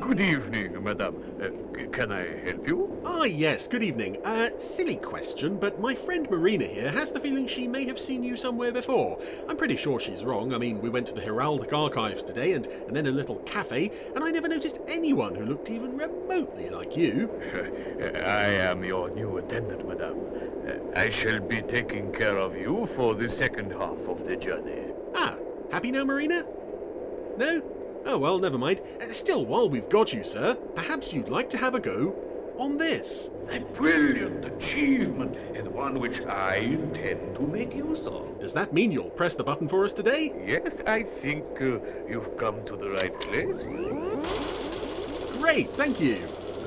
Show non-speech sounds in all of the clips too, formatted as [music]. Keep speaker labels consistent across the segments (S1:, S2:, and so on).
S1: Good evening, madame. Uh, can I help you?
S2: Ah, yes, good evening. Uh, silly question, but my friend Marina here has the feeling she may have seen you somewhere before. I'm pretty sure she's wrong. I mean, we went to the Heraldic Archives today and, and then a little cafe, and I never noticed anyone who looked even remotely like you. [laughs]
S1: I am your new attendant, madame. Uh, I shall be taking care of you for the second half of the journey.
S2: Ah, happy now, Marina? No? Oh, well, never mind. Uh, still, while we've got you, sir, perhaps you'd like to have a go on this.
S1: A brilliant achievement, and one which I intend to make use of.
S2: Does that mean you'll press the button for us today?
S1: Yes, I think uh, you've come to the right place.
S2: Great, thank you.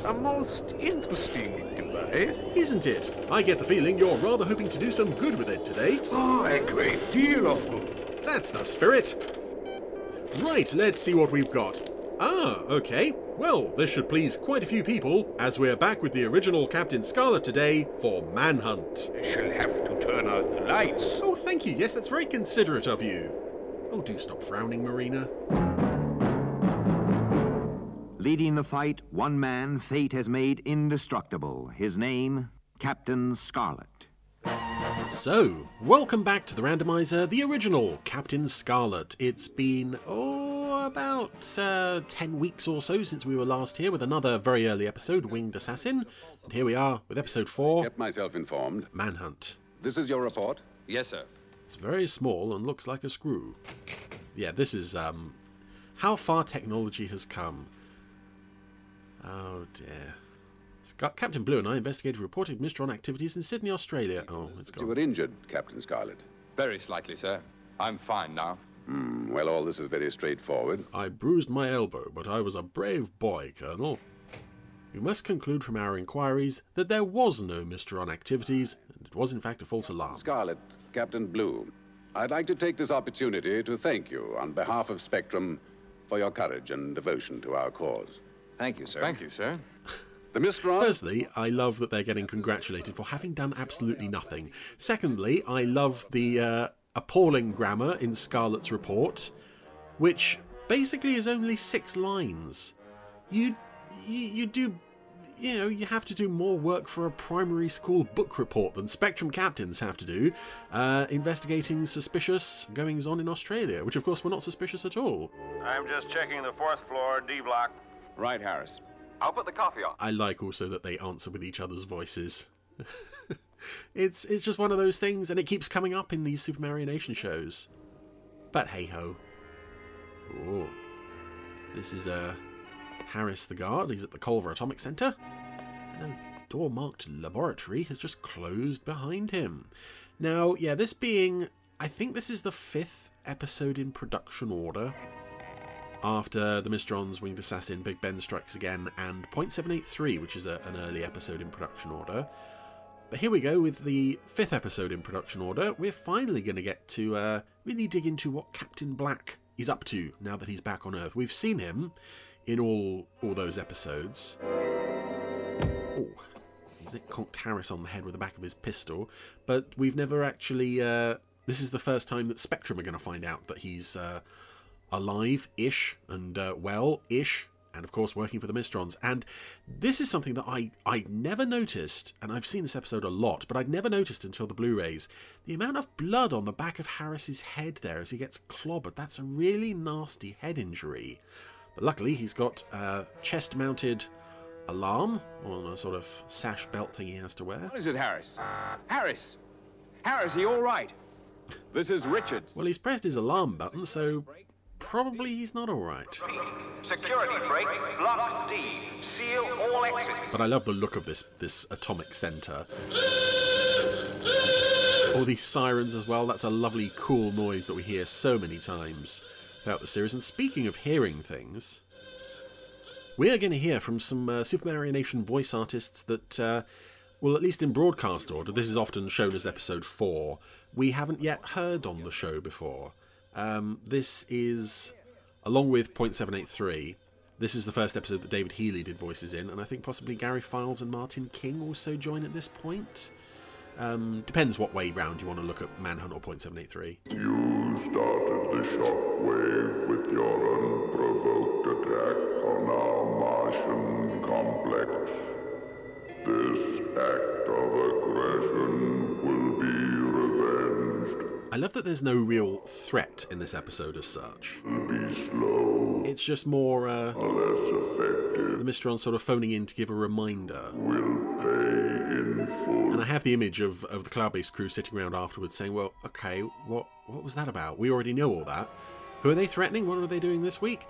S1: A most interesting device.
S2: Isn't it? I get the feeling you're rather hoping to do some good with it today.
S1: Oh, a great deal of good.
S2: That's the spirit. Right, let's see what we've got. Ah, okay. Well, this should please quite a few people, as we're back with the original Captain Scarlet today for Manhunt.
S1: I shall have to turn out the lights.
S2: Oh, thank you. Yes, that's very considerate of you. Oh, do stop frowning, Marina.
S3: Leading the fight, one man fate has made indestructible. His name, Captain Scarlet.
S2: So, welcome back to the randomizer, the original Captain Scarlet. It's been, oh, about uh, 10 weeks or so since we were last here with another very early episode, Winged Assassin. And here we are with episode 4,
S4: Kept myself informed.
S2: Manhunt.
S4: This is your report.
S5: Yes, sir.
S2: It's very small and looks like a screw. Yeah, this is um, how far technology has come. Oh dear. Scar- Captain Blue and I investigated reported Mysteron activities in Sydney, Australia. Oh, it's
S4: You were injured, Captain Scarlet.
S5: Very slightly, sir. I'm fine now.
S4: Hmm, well, all this is very straightforward.
S2: I bruised my elbow, but I was a brave boy, Colonel. You must conclude from our inquiries that there was no Mysteron activities, and it was in fact a false alarm.
S4: Scarlet, Captain Blue, I'd like to take this opportunity to thank you on behalf of Spectrum for your courage and devotion to our cause.
S6: Thank you, sir.
S5: Thank you, sir. [laughs]
S4: The Mysteron.
S2: Firstly, I love that they're getting congratulated for having done absolutely nothing. Secondly, I love the uh, appalling grammar in Scarlet's report, which basically is only six lines. You, you, you do, you know, you have to do more work for a primary school book report than Spectrum captains have to do, uh, investigating suspicious goings on in Australia, which of course were not suspicious at all.
S7: I'm just checking the fourth floor, D block.
S4: Right, Harris.
S5: I'll put the coffee on.
S2: I like also that they answer with each other's voices. [laughs] it's it's just one of those things, and it keeps coming up in these Supermarionation shows. But hey ho. Oh, this is uh, Harris the guard. He's at the Culver Atomic Center, and a door marked laboratory has just closed behind him. Now, yeah, this being, I think this is the fifth episode in production order after the Mysterons, Winged Assassin, Big Ben Strikes Again, and 0.783, which is a, an early episode in production order. But here we go with the fifth episode in production order. We're finally going to get to uh, really dig into what Captain Black is up to now that he's back on Earth. We've seen him in all all those episodes. Oh, he's conked Harris on the head with the back of his pistol, but we've never actually. Uh, this is the first time that Spectrum are going to find out that he's uh, alive-ish and uh, well-ish, and of course working for the Mysterons. And this is something that I I never noticed, and I've seen this episode a lot, but I'd never noticed until the Blu-rays. The amount of blood on the back of Harris's head there as he gets clobbered. That's a really nasty head injury. But luckily, he's got a chest-mounted alarm on a sort of sash belt thing he has to wear.
S4: What is it, Harris? Harris! Harris, are you all right? This is Richards.
S2: Well, he's pressed his alarm button, so probably he's not all right.
S7: Security break, block D. Seal all exits.
S2: But I love the look of this this atomic center. All these sirens as well. That's a lovely, cool noise that we hear so many times throughout the series. And speaking of hearing things, we are going to hear from some uh, Supermarionation voice artists that, uh, well, at least in broadcast order, this is often shown as episode four. We haven't yet heard on the show before. Um, this is, along with 0.783, this is the first episode that David Healy did voices in, and I think possibly Gary Files and Martin King also join at this point. Um, depends what way round you want to look at Manhunt or Point Seven Eight Three.
S1: You
S6: You started the shockwave with your unprovoked attack on our Martian complex. This act of aggression will be revenged.
S2: I love that there's no real threat in this episode as such.
S6: Be slow,
S2: It's just more uh,
S6: less effective.
S2: the Mysteron sort of phoning in to give a reminder.
S6: Will pay in full.
S2: And I have the image of, of the Cloudbase crew sitting around afterwards saying, well, okay, what, what was that about? We already know all that. Who are they threatening? What are they doing this week?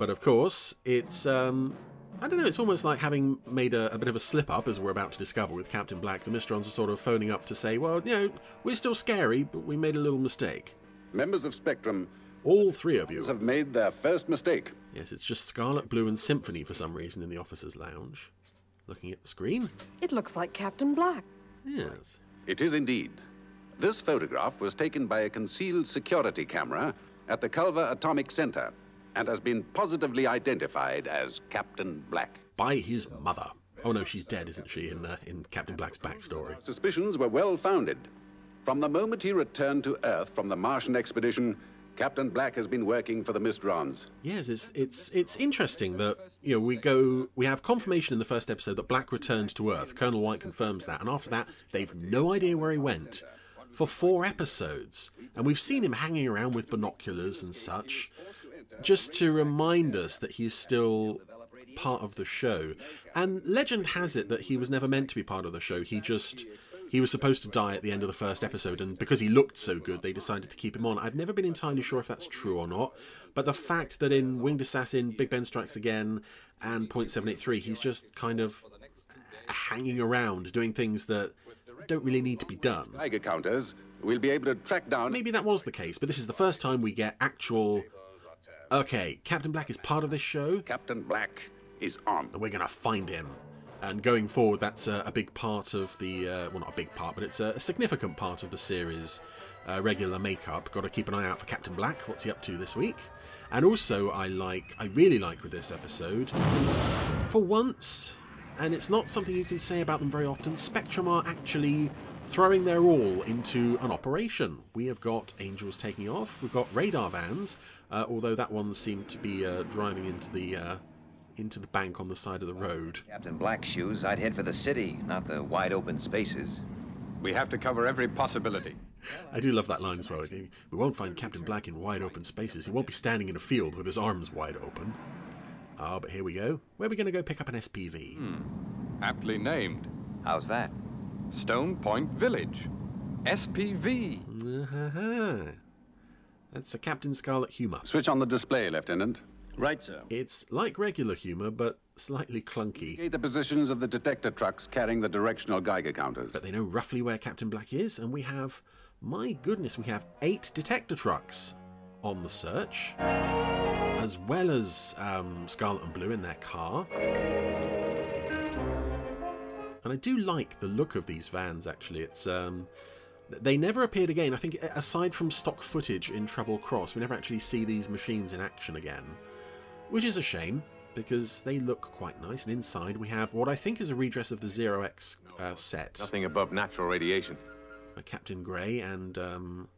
S2: But of course, it's, um, I don't know, it's almost like having made a, a bit of a slip-up, as we're about to discover with Captain Black. The Mysterons are sort of phoning up to say, well, you know, we're still scary, but we made a little mistake.
S4: Members of Spectrum
S2: All three of you.
S4: have made their first mistake.
S2: Yes, it's just Scarlet, Blue, and Symphony for some reason in the officers' lounge. Looking at the screen.
S8: It looks like Captain Black.
S2: Yes.
S4: It is indeed. This photograph was taken by a concealed security camera at the Culver Atomic Center and has been positively identified as Captain Black.
S2: By his mother. Oh no, she's dead, isn't she, in, uh, in Captain Black's backstory?
S4: Suspicions were well founded. From the moment he returned to Earth from the Martian expedition, Captain Black has been working for the Mysterons.
S2: Yes, it's it's it's interesting that you know we go we have confirmation in the first episode that Black returned to Earth. Colonel White confirms that, and after that they've no idea where he went for four episodes, and we've seen him hanging around with binoculars and such, just to remind us that he's still part of the show. And legend has it that he was never meant to be part of the show. He just he was supposed to die at the end of the first episode, and because he looked so good, they decided to keep him on. I've never been entirely sure if that's true or not, but the fact that in Winged Assassin, Big Ben Strikes Again, and Point Seven Eight Three, he's just kind of hanging around doing things that don't really need to be done.
S4: Geiger counters we'll be able to track down.
S2: Maybe that was the case, but this is the first time we get actual. Okay, Captain Black is part of this show,
S4: Captain Black is on.
S2: and we're going to find him. And going forward, that's a, a big part of the. Uh, well, not a big part, but it's a, a significant part of the series' uh, regular makeup. Got to keep an eye out for Captain Black. What's he up to this week? And also, I like. I really like with this episode. For once, and it's not something you can say about them very often, Spectrum are actually throwing their all into an operation. We have got Angels taking off, we've got radar vans, uh, although that one seemed to be uh, driving into the uh, into the bank on the side of the road.
S9: Captain Black's shoes, I'd head for the city, not the wide open spaces.
S5: We have to cover every possibility.
S2: I do love that line as well. We won't find Captain Black in wide open spaces. He won't be standing in a field with his arms wide open. Ah, but here we go. Where are we going to go pick up an SPV?
S5: Aptly named.
S9: How's that?
S5: Stone Point Village. SPV.
S2: Uh-huh. That's a Captain Scarlet humour.
S4: Switch on the display, Lieutenant.
S10: Right, sir.
S2: It's like regular humour, but slightly clunky.
S4: The positions of the detector trucks carrying the directional Geiger counters.
S2: But they know roughly where Captain Black is, and we have, my goodness, we have eight detector trucks on the search, as well as um, Scarlet and Blue in their car. And I do like the look of these vans. Actually, it's um, they never appeared again. I think aside from stock footage in Treble Cross, we never actually see these machines in action again, which is a shame because they look quite nice. And inside we have what I think is a redress of the Zero X uh, set.
S11: Nothing above natural radiation.
S2: Uh, Captain Grey and um,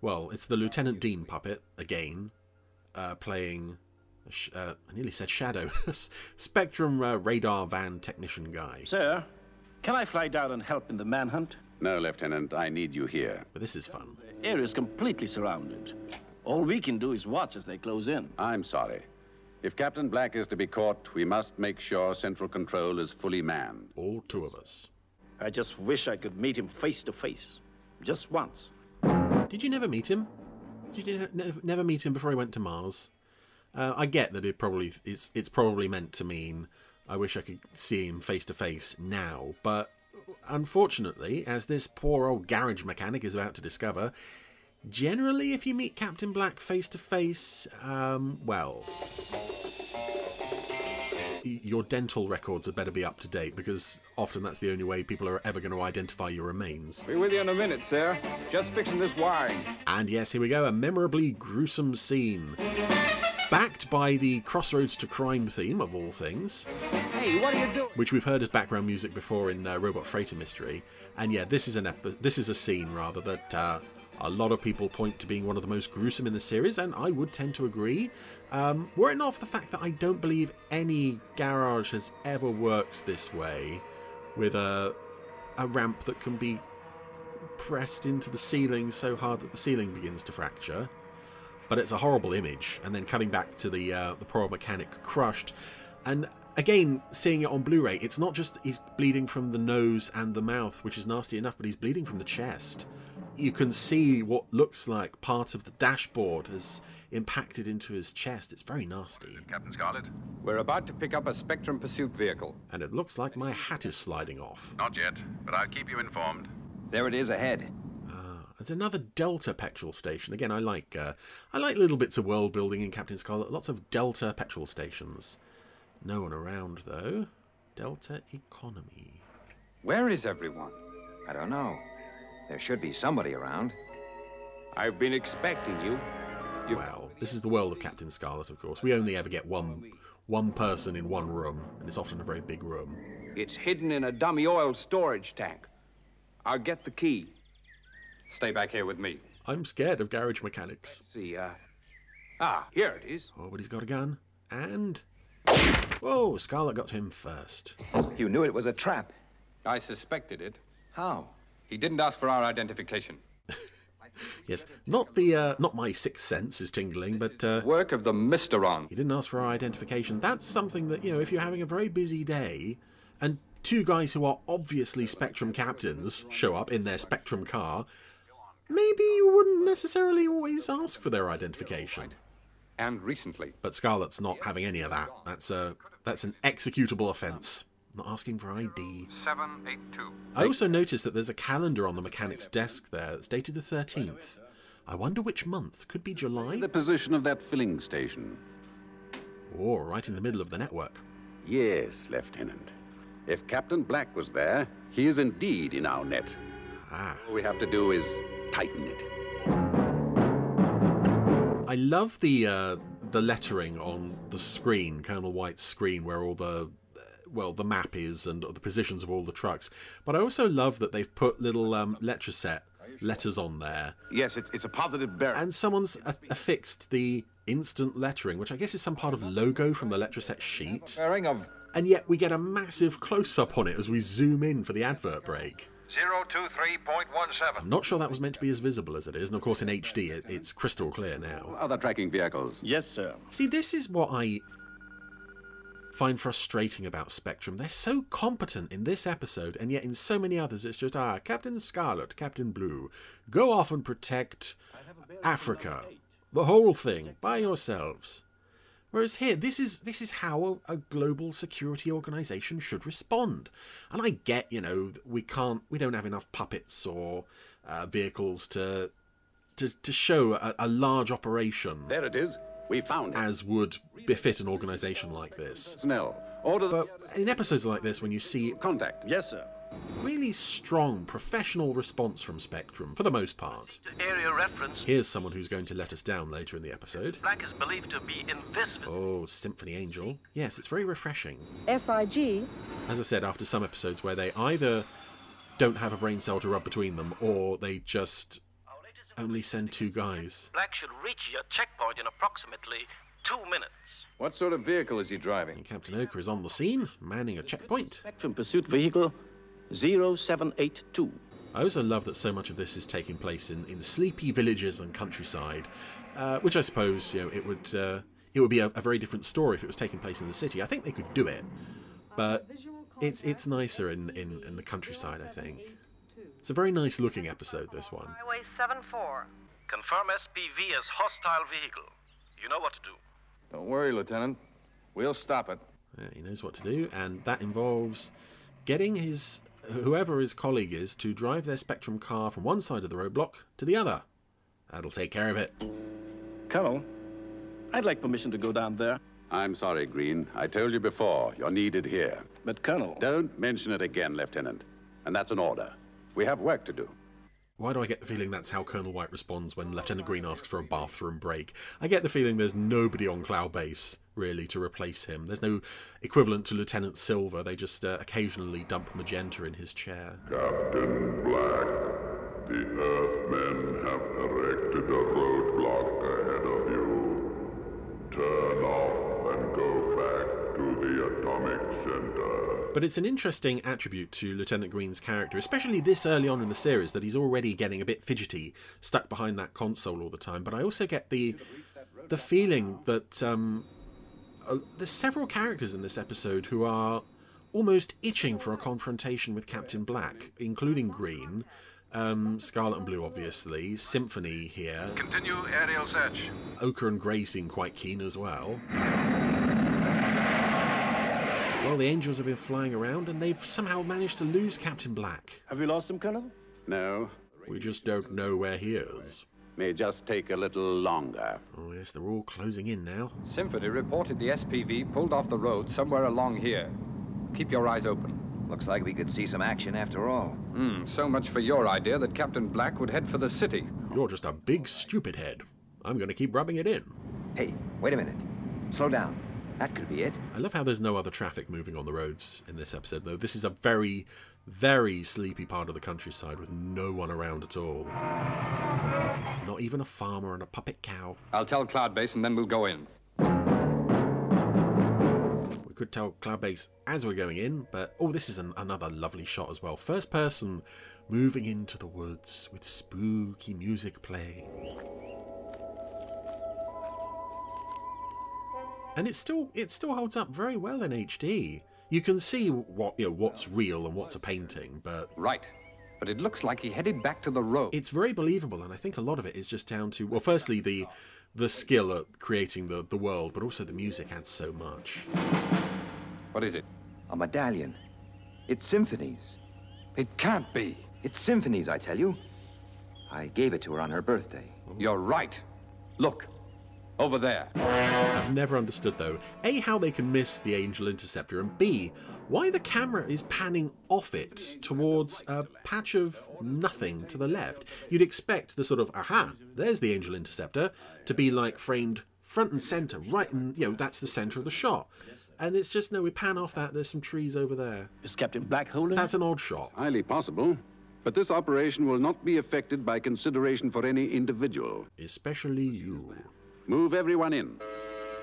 S2: well, it's the Lieutenant Dean puppet again, uh, playing. a sh- Uh, I nearly said Shadow, [laughs] Spectrum uh, radar van technician guy.
S10: Sir, can I fly down and help in the manhunt?
S4: No, Lieutenant, I need you here.
S2: But this is fun.
S10: The area is completely surrounded. All we can do is watch as they close in.
S4: I'm sorry. If Captain Black is to be caught, we must make sure Central Control is fully manned.
S2: All two of us.
S10: I just wish I could meet him face to face. Just once.
S2: Did you never meet him? Did you ne- never, never meet him before he went to Mars? Uh, I get that it probably it's it's probably meant to mean I wish I could see him face to face now, but unfortunately, as this poor old garage mechanic is about to discover, generally if you meet Captain Black face to face, um, well, your dental records had better be up to date because often that's the only way people are ever going to identify your remains.
S5: Be with you in a minute, sir. Just fixing this wiring.
S2: And yes, here we go, a memorably gruesome scene. Backed by the Crossroads to Crime theme, of all things,
S5: Hey, what are you doing?
S2: which we've heard as background music before in uh, Robot Freighter Mystery. And yeah, this is an this is a scene rather that uh, A lot of people point to being one of the most gruesome in the series, and I would tend to agree. Um, were it not for the fact that I don't believe any garage has ever worked this way, with a a ramp that can be pressed into the ceiling so hard that the ceiling begins to fracture. But it's a horrible image, and then cutting back to the uh, the poor mechanic crushed, and again seeing it on Blu-ray, it's not just he's bleeding from the nose and the mouth, which is nasty enough, but he's bleeding from the chest. You can see what looks like part of the dashboard has impacted into his chest. It's very nasty.
S4: Captain Scarlet?
S5: We're about to pick up a Spectrum pursuit vehicle.
S2: And it looks like my hat is sliding off.
S4: Not yet, but I'll keep you informed.
S9: There it is ahead.
S2: There's another Delta petrol station. Again, I like uh, I like little bits of world building in Captain Scarlet. Lots of Delta petrol stations. No one around though. Delta economy.
S5: Where is everyone?
S9: I don't know. There should be somebody around.
S5: I've been expecting you. You've...
S2: Well, this is the world of Captain Scarlet, of course. We only ever get one one person in one room, and it's often a very big room.
S5: It's hidden in a dummy oil storage tank. I'll get the key. Stay back here with me.
S2: I'm scared of garage mechanics.
S5: Let's see, uh... Ah, here it is.
S2: Oh, but he's got a gun. And... Whoa, Scarlet got to him first.
S9: You knew it was a trap.
S5: I suspected it.
S9: How?
S5: He didn't ask for our identification. [laughs]
S2: yes, not the uh, not my sixth sense is tingling, but uh,
S5: work of the Mysteron.
S2: He didn't ask for our identification. That's something that you know, if you're having a very busy day, and two guys who are obviously Spectrum captains show up in their Spectrum car, maybe you wouldn't necessarily always ask for their identification.
S5: And recently.
S2: But Scarlet's not having any of that. That's a that's an executable offence. Not asking for ID.
S5: 782.
S2: I also noticed that there's a calendar on the mechanic's desk there that's dated the 13th. I wonder which month. Could be July?
S4: The position of that filling station.
S2: Oh, right in the middle of the network.
S4: Yes, Lieutenant. If Captain Black was there, he is indeed in our net.
S2: Ah.
S4: All we have to do is tighten it.
S2: I love the uh, the lettering on the screen, Colonel White's screen, where all the well the map is and the positions of all the trucks. But I also love that they've put little um, letter set letters on there.
S5: Yes, it's, it's a positive bearing.
S2: And someone's a- affixed the instant lettering, which I guess is some part of logo from the letter set sheet.
S5: Bearing of
S2: And yet we get a massive close up on it as we zoom in for the advert break.
S7: 023.17.
S2: I'm not sure that was meant to be as visible as it is, and of course in HD it, it's crystal clear now.
S4: Other tracking vehicles.
S10: Yes, sir.
S2: See, this is what I find frustrating about Spectrum. They're so competent in this episode, and yet in so many others it's just, ah, Captain Scarlet, Captain Blue, go off and protect Africa. The whole thing, by yourselves. Whereas here, this is this is how a, a global security organization should respond. And I get, you know, we can't, we don't have enough puppets or uh, vehicles to to to show a, a large operation
S4: There it is. We found it.
S2: as would befit an organization like this.
S4: Snell, order the
S2: But in episodes like this, when you see
S4: contact.
S10: Yes, sir.
S2: Really strong professional response from Spectrum, for the most part,
S11: Area reference.
S2: here's someone who's going to let us down later in the episode.
S11: Black is believed to be in this.
S2: Oh, Symphony Angel. Yes, it's very refreshing.
S8: SIG.
S2: As I said, after some episodes where they either don't have a brain cell to rub between them, or they just only send two guys.
S11: Black should reach your checkpoint in approximately two minutes.
S5: What sort of vehicle is he driving?
S2: Captain Ochre is on the scene, manning a checkpoint.
S10: Spectrum pursuit vehicle 0782.
S2: I also love that so much of this is taking place in, in sleepy villages and countryside, uh, which I suppose you know it would uh, it would be a, a very different story if it was taking place in the city. I think they could do it, but it's it's nicer in, in, in the countryside. I think it's a very nice looking episode. This one.
S8: Highway 74.
S11: Confirm SPV as hostile vehicle. You know what to do.
S5: Don't worry, Lieutenant. We'll stop it.
S2: Yeah, he knows what to do, and that involves getting his whoever his colleague is to drive their Spectrum car from one side of the roadblock to the other. That'll take care of it.
S10: Colonel, I'd like permission to go down there.
S4: I'm sorry, Green. I told you before, you're needed here.
S10: But, Colonel.
S4: Don't mention it again, Lieutenant. And that's an order. We have work to do.
S2: Why do I get the feeling that's how Colonel White responds when Lieutenant Green asks for a bathroom break? I get the feeling there's nobody on Cloud Base, really, to replace him. There's no equivalent to Lieutenant Silver. They just uh, occasionally dump Magenta in his chair.
S6: Captain Black, The Earthmen have erected a roadblock ahead of you. Turn off and go back to the Atomic Center.
S2: But it's an interesting attribute to Lieutenant Green's character, especially this early on in the series, that he's already getting a bit fidgety, stuck behind that console all the time. But I also get the the feeling that um, uh, there's several characters in this episode who are almost itching for a confrontation with Captain Black, including Green, um, Scarlet and Blue, obviously, Symphony here.
S12: Continue aerial search.
S2: Ochre and Grey seem quite keen as well. Well, the Angels have been flying around and they've somehow managed to lose Captain Black.
S10: Have you lost him, Colonel?
S4: No.
S2: We just don't know where he is.
S4: May just take a little longer.
S2: Oh, yes, they're all closing in now.
S5: Symphony reported the SPV pulled off the road somewhere along here. Keep your eyes open.
S9: Looks like we could see some action after all.
S5: Hmm, so much for your idea that Captain Black would head for the city.
S2: You're just a big stupid head. I'm going to keep rubbing it in.
S9: Hey, wait a minute. Slow down. That could be it.
S2: I love how there's no other traffic moving on the roads in this episode, though. This is a very, very sleepy part of the countryside with no one around at all. Not even a farmer and a puppet cow.
S5: I'll tell Cloudbase and then we'll go in.
S2: We could tell Cloudbase as we're going in, but oh, this is an, another lovely shot as well. First person moving into the woods with spooky music playing. And it still it still holds up very well in HD. You can see what you know what's real and what's a painting, but
S5: right. But it looks like he headed back to the road.
S2: It's very believable, and I think a lot of it is just down to well, firstly the the skill at creating the the world, but also the music adds so much.
S5: What is it?
S9: A medallion. It's Symphony's.
S5: It can't be.
S9: It's Symphony's, I tell you. I gave it to her on her birthday.
S5: You're right. Look, over there.
S2: I've never understood, though, A, how they can miss the Angel Interceptor, and B, why the camera is panning off it towards a patch of nothing to the left. You'd expect the sort of, aha, there's the Angel Interceptor, to be like framed front and centre, right in, you know, that's the centre of the shot. And it's just, no, we pan off that, there's some trees over there.
S10: Is Captain Black holding?
S2: That's an odd shot.
S4: Highly possible. But this operation will not be affected by consideration for any individual.
S2: Especially you.
S4: Move everyone in.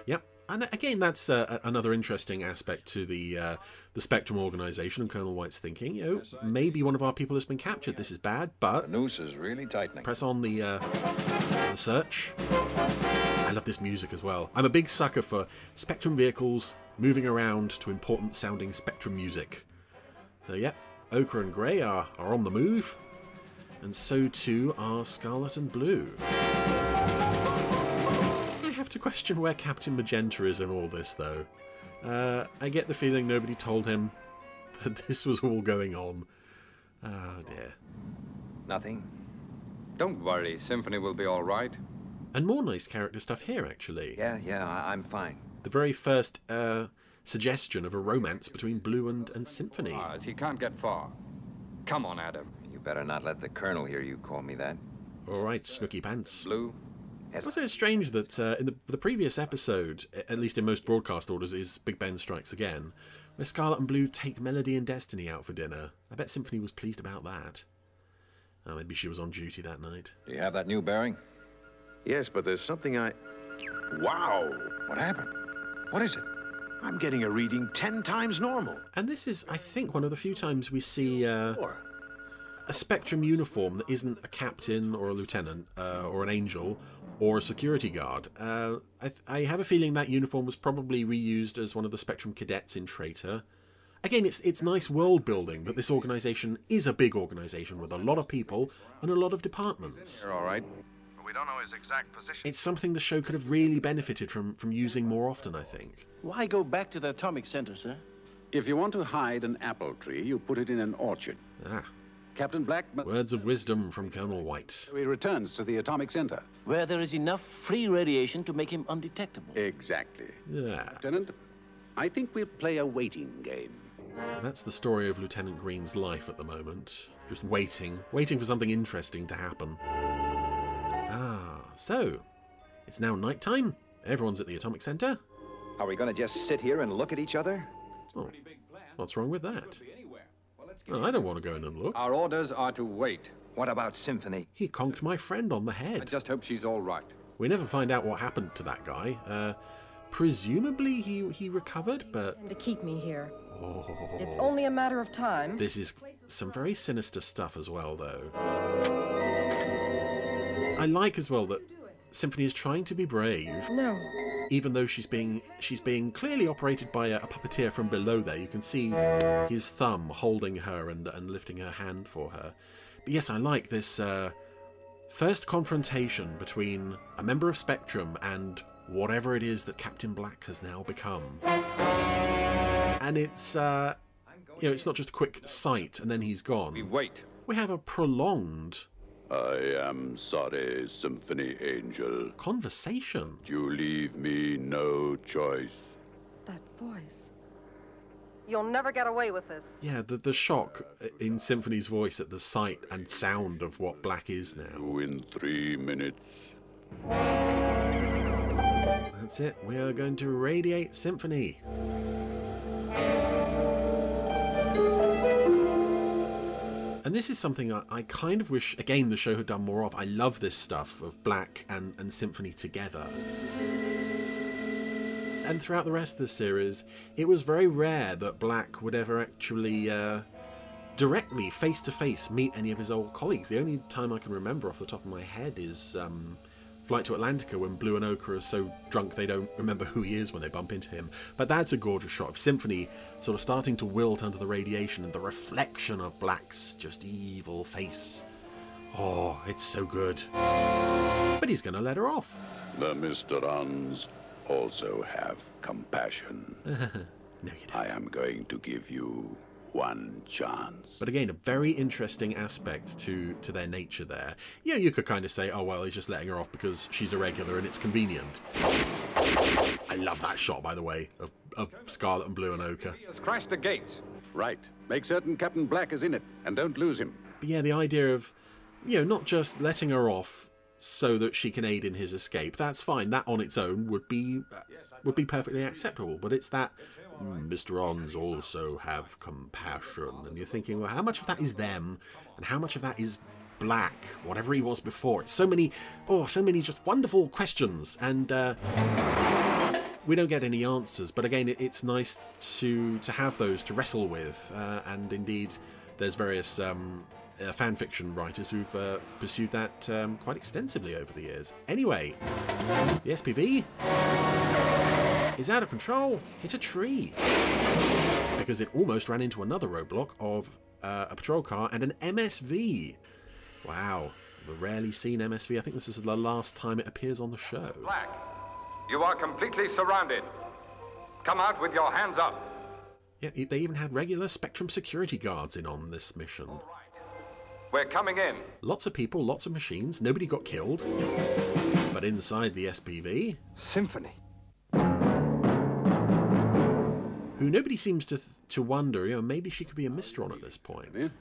S2: Yep. And again, that's uh, another interesting aspect to the uh, the Spectrum organization and Colonel White's thinking. You know, maybe one of our people has been captured. This is bad, but
S13: the noose is really tightening.
S2: Press on the uh, the search. I love this music as well. I'm a big sucker for Spectrum vehicles moving around to important sounding Spectrum music. So yeah, Ochre and Grey are, are on the move, and so too are Scarlet and Blue have to question where Captain Magenta is in all this, though. Uh, I get the feeling nobody told him [laughs] that this was all going on. Oh dear.
S9: Nothing.
S5: Don't worry, Symphony will be all right.
S2: And more nice character stuff here, actually.
S9: Yeah, yeah, I- am fine.
S2: The very first uh, suggestion of a romance between Blue and, and Symphony.
S5: Mars, he can't get far. Come on, Adam.
S9: You better not let the Colonel hear you call me that.
S2: All right, Snooky Pants.
S5: Blue,
S2: it's also strange that uh, in the, the, previous episode, at least in most broadcast orders, is Big Ben Strikes Again, where Scarlet and Blue take Melody and Destiny out for dinner. I bet Symphony was pleased about that. Oh, maybe she was on duty that night.
S13: Do you have that new bearing?
S12: Yes, but there's something I... Wow!
S13: What happened? What is it? I'm getting a reading ten times normal.
S2: And this is, I think, one of the few times we see uh, a Spectrum uniform that isn't a captain or a lieutenant uh, or an angel or a security guard. Uh, I, I, have a feeling that uniform was probably reused as one of the Spectrum cadets in Traitor. Again, it's it's nice world building that this organisation is a big organisation with a lot of people and a lot of departments.
S12: You're all right. We don't know his exact position.
S2: It's something the show could have really benefited from from using more often, I think.
S10: Why go back to the atomic center, sir?
S4: If you want to hide an apple tree, you put it in an orchard.
S2: Ah.
S4: Captain Black.
S2: Words of wisdom from Colonel White.
S4: He returns to the atomic center.
S10: Where there is enough free radiation to make him undetectable.
S4: Exactly.
S2: Yeah.
S4: Lieutenant, I think we'll play a waiting game.
S2: That's the story of Lieutenant Green's life at the moment. Just waiting, waiting for something interesting to happen. Ah, so it's now night time. Everyone's at the atomic center.
S9: Are we going to just sit here and look at each other?
S2: Oh, what's wrong with that? Oh, I don't want to go in and look.
S5: Our orders are to wait.
S9: What about Symphony?
S2: He conked my friend on the head.
S5: I just hope she's all right.
S2: We never find out what happened to that guy. Uh, presumably he he recovered, but
S8: And to keep me here.
S2: oh,
S8: It's only a matter of time.
S2: this is some very sinister stuff as well, though. I like as well that Symphony is trying to be brave,
S8: No.
S2: Even though she's being she's being clearly operated by a, a puppeteer from below. There, you can see his thumb holding her and and lifting her hand for her. But yes, I like this uh, first confrontation between a member of Spectrum and whatever it is that Captain Black has now become. And it's uh, you know it's not just a quick sight and then he's gone. We
S5: wait.
S2: We have a prolonged
S6: I am sorry, Symphony Angel.
S2: conversation.
S6: You leave me no choice.
S8: That voice. You'll never get away with this.
S2: Yeah, the the shock in Symphony's voice at the sight and sound of what Black is now.
S6: In three minutes.
S2: That's it. We are going to radiate Symphony. And this is something I, I kind of wish, again, the show had done more of. I love this stuff of Black and, and Symphony together. And throughout the rest of the series, it was very rare that Black would ever actually uh, directly, face to face, meet any of his old colleagues. The only time I can remember off the top of my head is um, Flight to Atlantica when Blue and Ochre are so drunk they don't remember who he is when they bump into him. But that's a gorgeous shot of Symphony sort of starting to wilt under the radiation and the reflection of Black's just evil face. Oh, it's so good. But he's going to let her off.
S6: The Mysterons also have compassion. [laughs]
S2: no, you
S6: don't. I am going to give you one chance.
S2: But again, a very interesting aspect to to their nature there. Yeah, you could kind of say, oh well, he's just letting her off because she's a regular and it's convenient. I love that shot, by the way, of, of Scarlet and Blue and Ochre.
S4: Has crashed the gates. Right. Make certain Captain Black is in it, and don't lose him.
S2: But yeah, the idea of, you know, not just letting her off so that she can aid in his escape. That's fine. That on its own would be uh, would be perfectly acceptable. But it's that Mysterons also have compassion, and you're thinking, well, how much of that is them, and how much of that is Black, whatever he was before? It's so many, oh, so many just wonderful questions, and. Uh, we don't get any answers, but again, it's nice to to have those to wrestle with, uh, and indeed, there's various um, uh, fan fiction writers who've uh, pursued that um, quite extensively over the years. Anyway, the SPV is out of control, hit a tree, because it almost ran into another roadblock of uh, a patrol car and an MSV. Wow, the rarely seen MSV. I think this is the last time it appears on the show.
S7: Black, you are completely surrounded. Come out with your hands up.
S2: Yeah, they even had regular Spectrum security guards in on this mission.
S7: We're coming in.
S2: Lots of people, lots of machines, nobody got killed. But inside the SPV.
S5: Symphony.
S2: Who nobody seems to to wonder, you know, maybe she could be a Mysteron at this point.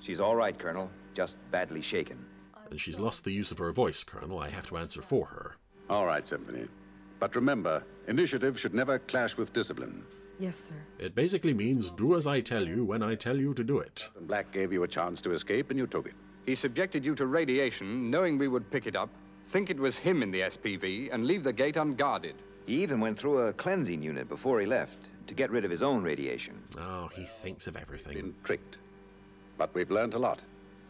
S9: She's all right, Colonel. Just badly shaken.
S2: And she's lost the use of her voice, Colonel. I have to answer for her.
S4: All right, Symphony. But remember, initiative should never clash with discipline.
S8: Yes, sir.
S2: It basically means do as I tell you when I tell you to do it.
S4: Captain Black gave you a chance to escape, and you took it.
S5: He subjected you to radiation, knowing we would pick it up, think it was him in the SPV, and leave the gate unguarded.
S9: He even went through a cleansing unit before he left to get rid of his own radiation.
S2: Oh, he thinks of everything.
S4: Been tricked. But we've learned a lot.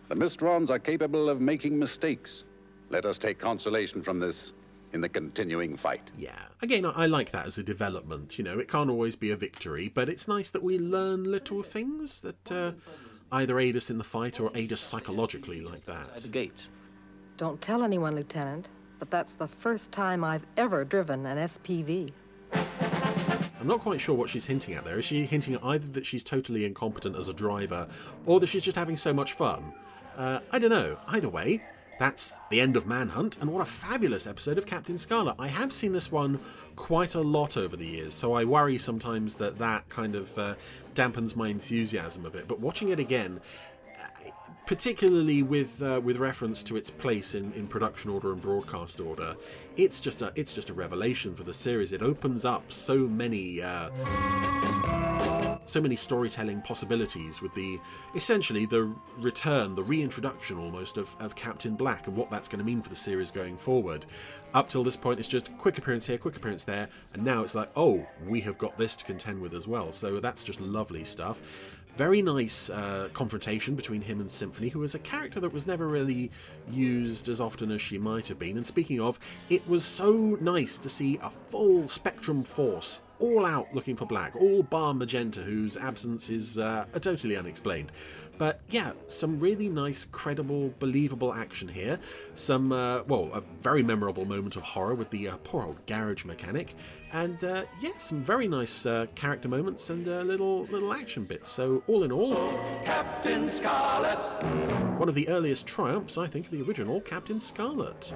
S4: The Mysterons are capable of making mistakes. Let us take consolation from this in the continuing fight.
S2: Yeah. Again, I, I like that as a development. You know, it can't always be a victory, but it's nice that we learn little things that uh, either aid us in the fight or aid us psychologically like that.
S10: The gates.
S8: Don't tell anyone, Lieutenant, but that's the first time I've ever driven an SPV.
S2: I'm not quite sure what she's hinting at there. Is she hinting at either that she's totally incompetent as a driver or that she's just having so much fun? Uh, I don't know. Either way, that's the end of Manhunt, and what a fabulous episode of Captain Scarlet. I have seen this one quite a lot over the years, so I worry sometimes that that kind of uh, dampens my enthusiasm a bit. But watching it again, particularly with uh, with reference to its place in, in production order and broadcast order. It's just a it's just a revelation for the series. It opens up so many. Uh, so many storytelling possibilities with the essentially the return, the reintroduction almost of, of Captain Black and what that's going to mean for the series going forward. Up till this point, it's just quick appearance here, quick appearance there, and now it's like, oh, we have got this to contend with as well. So that's just lovely stuff. Very nice uh, confrontation between him and Symphony, who was a character that was never really used as often as she might have been. And speaking of, it was so nice to see a full Spectrum force all out looking for Black, all bar Magenta, whose absence is uh, totally unexplained. But yeah, some really nice, credible, believable action here. Some, uh, well, a very memorable moment of horror with the uh, poor old garage mechanic, and uh, yeah, some very nice uh, character moments and uh, little little action bits. So all in all,
S14: Captain Scarlet.
S2: One of the earliest triumphs, I think, of the original Captain Scarlet.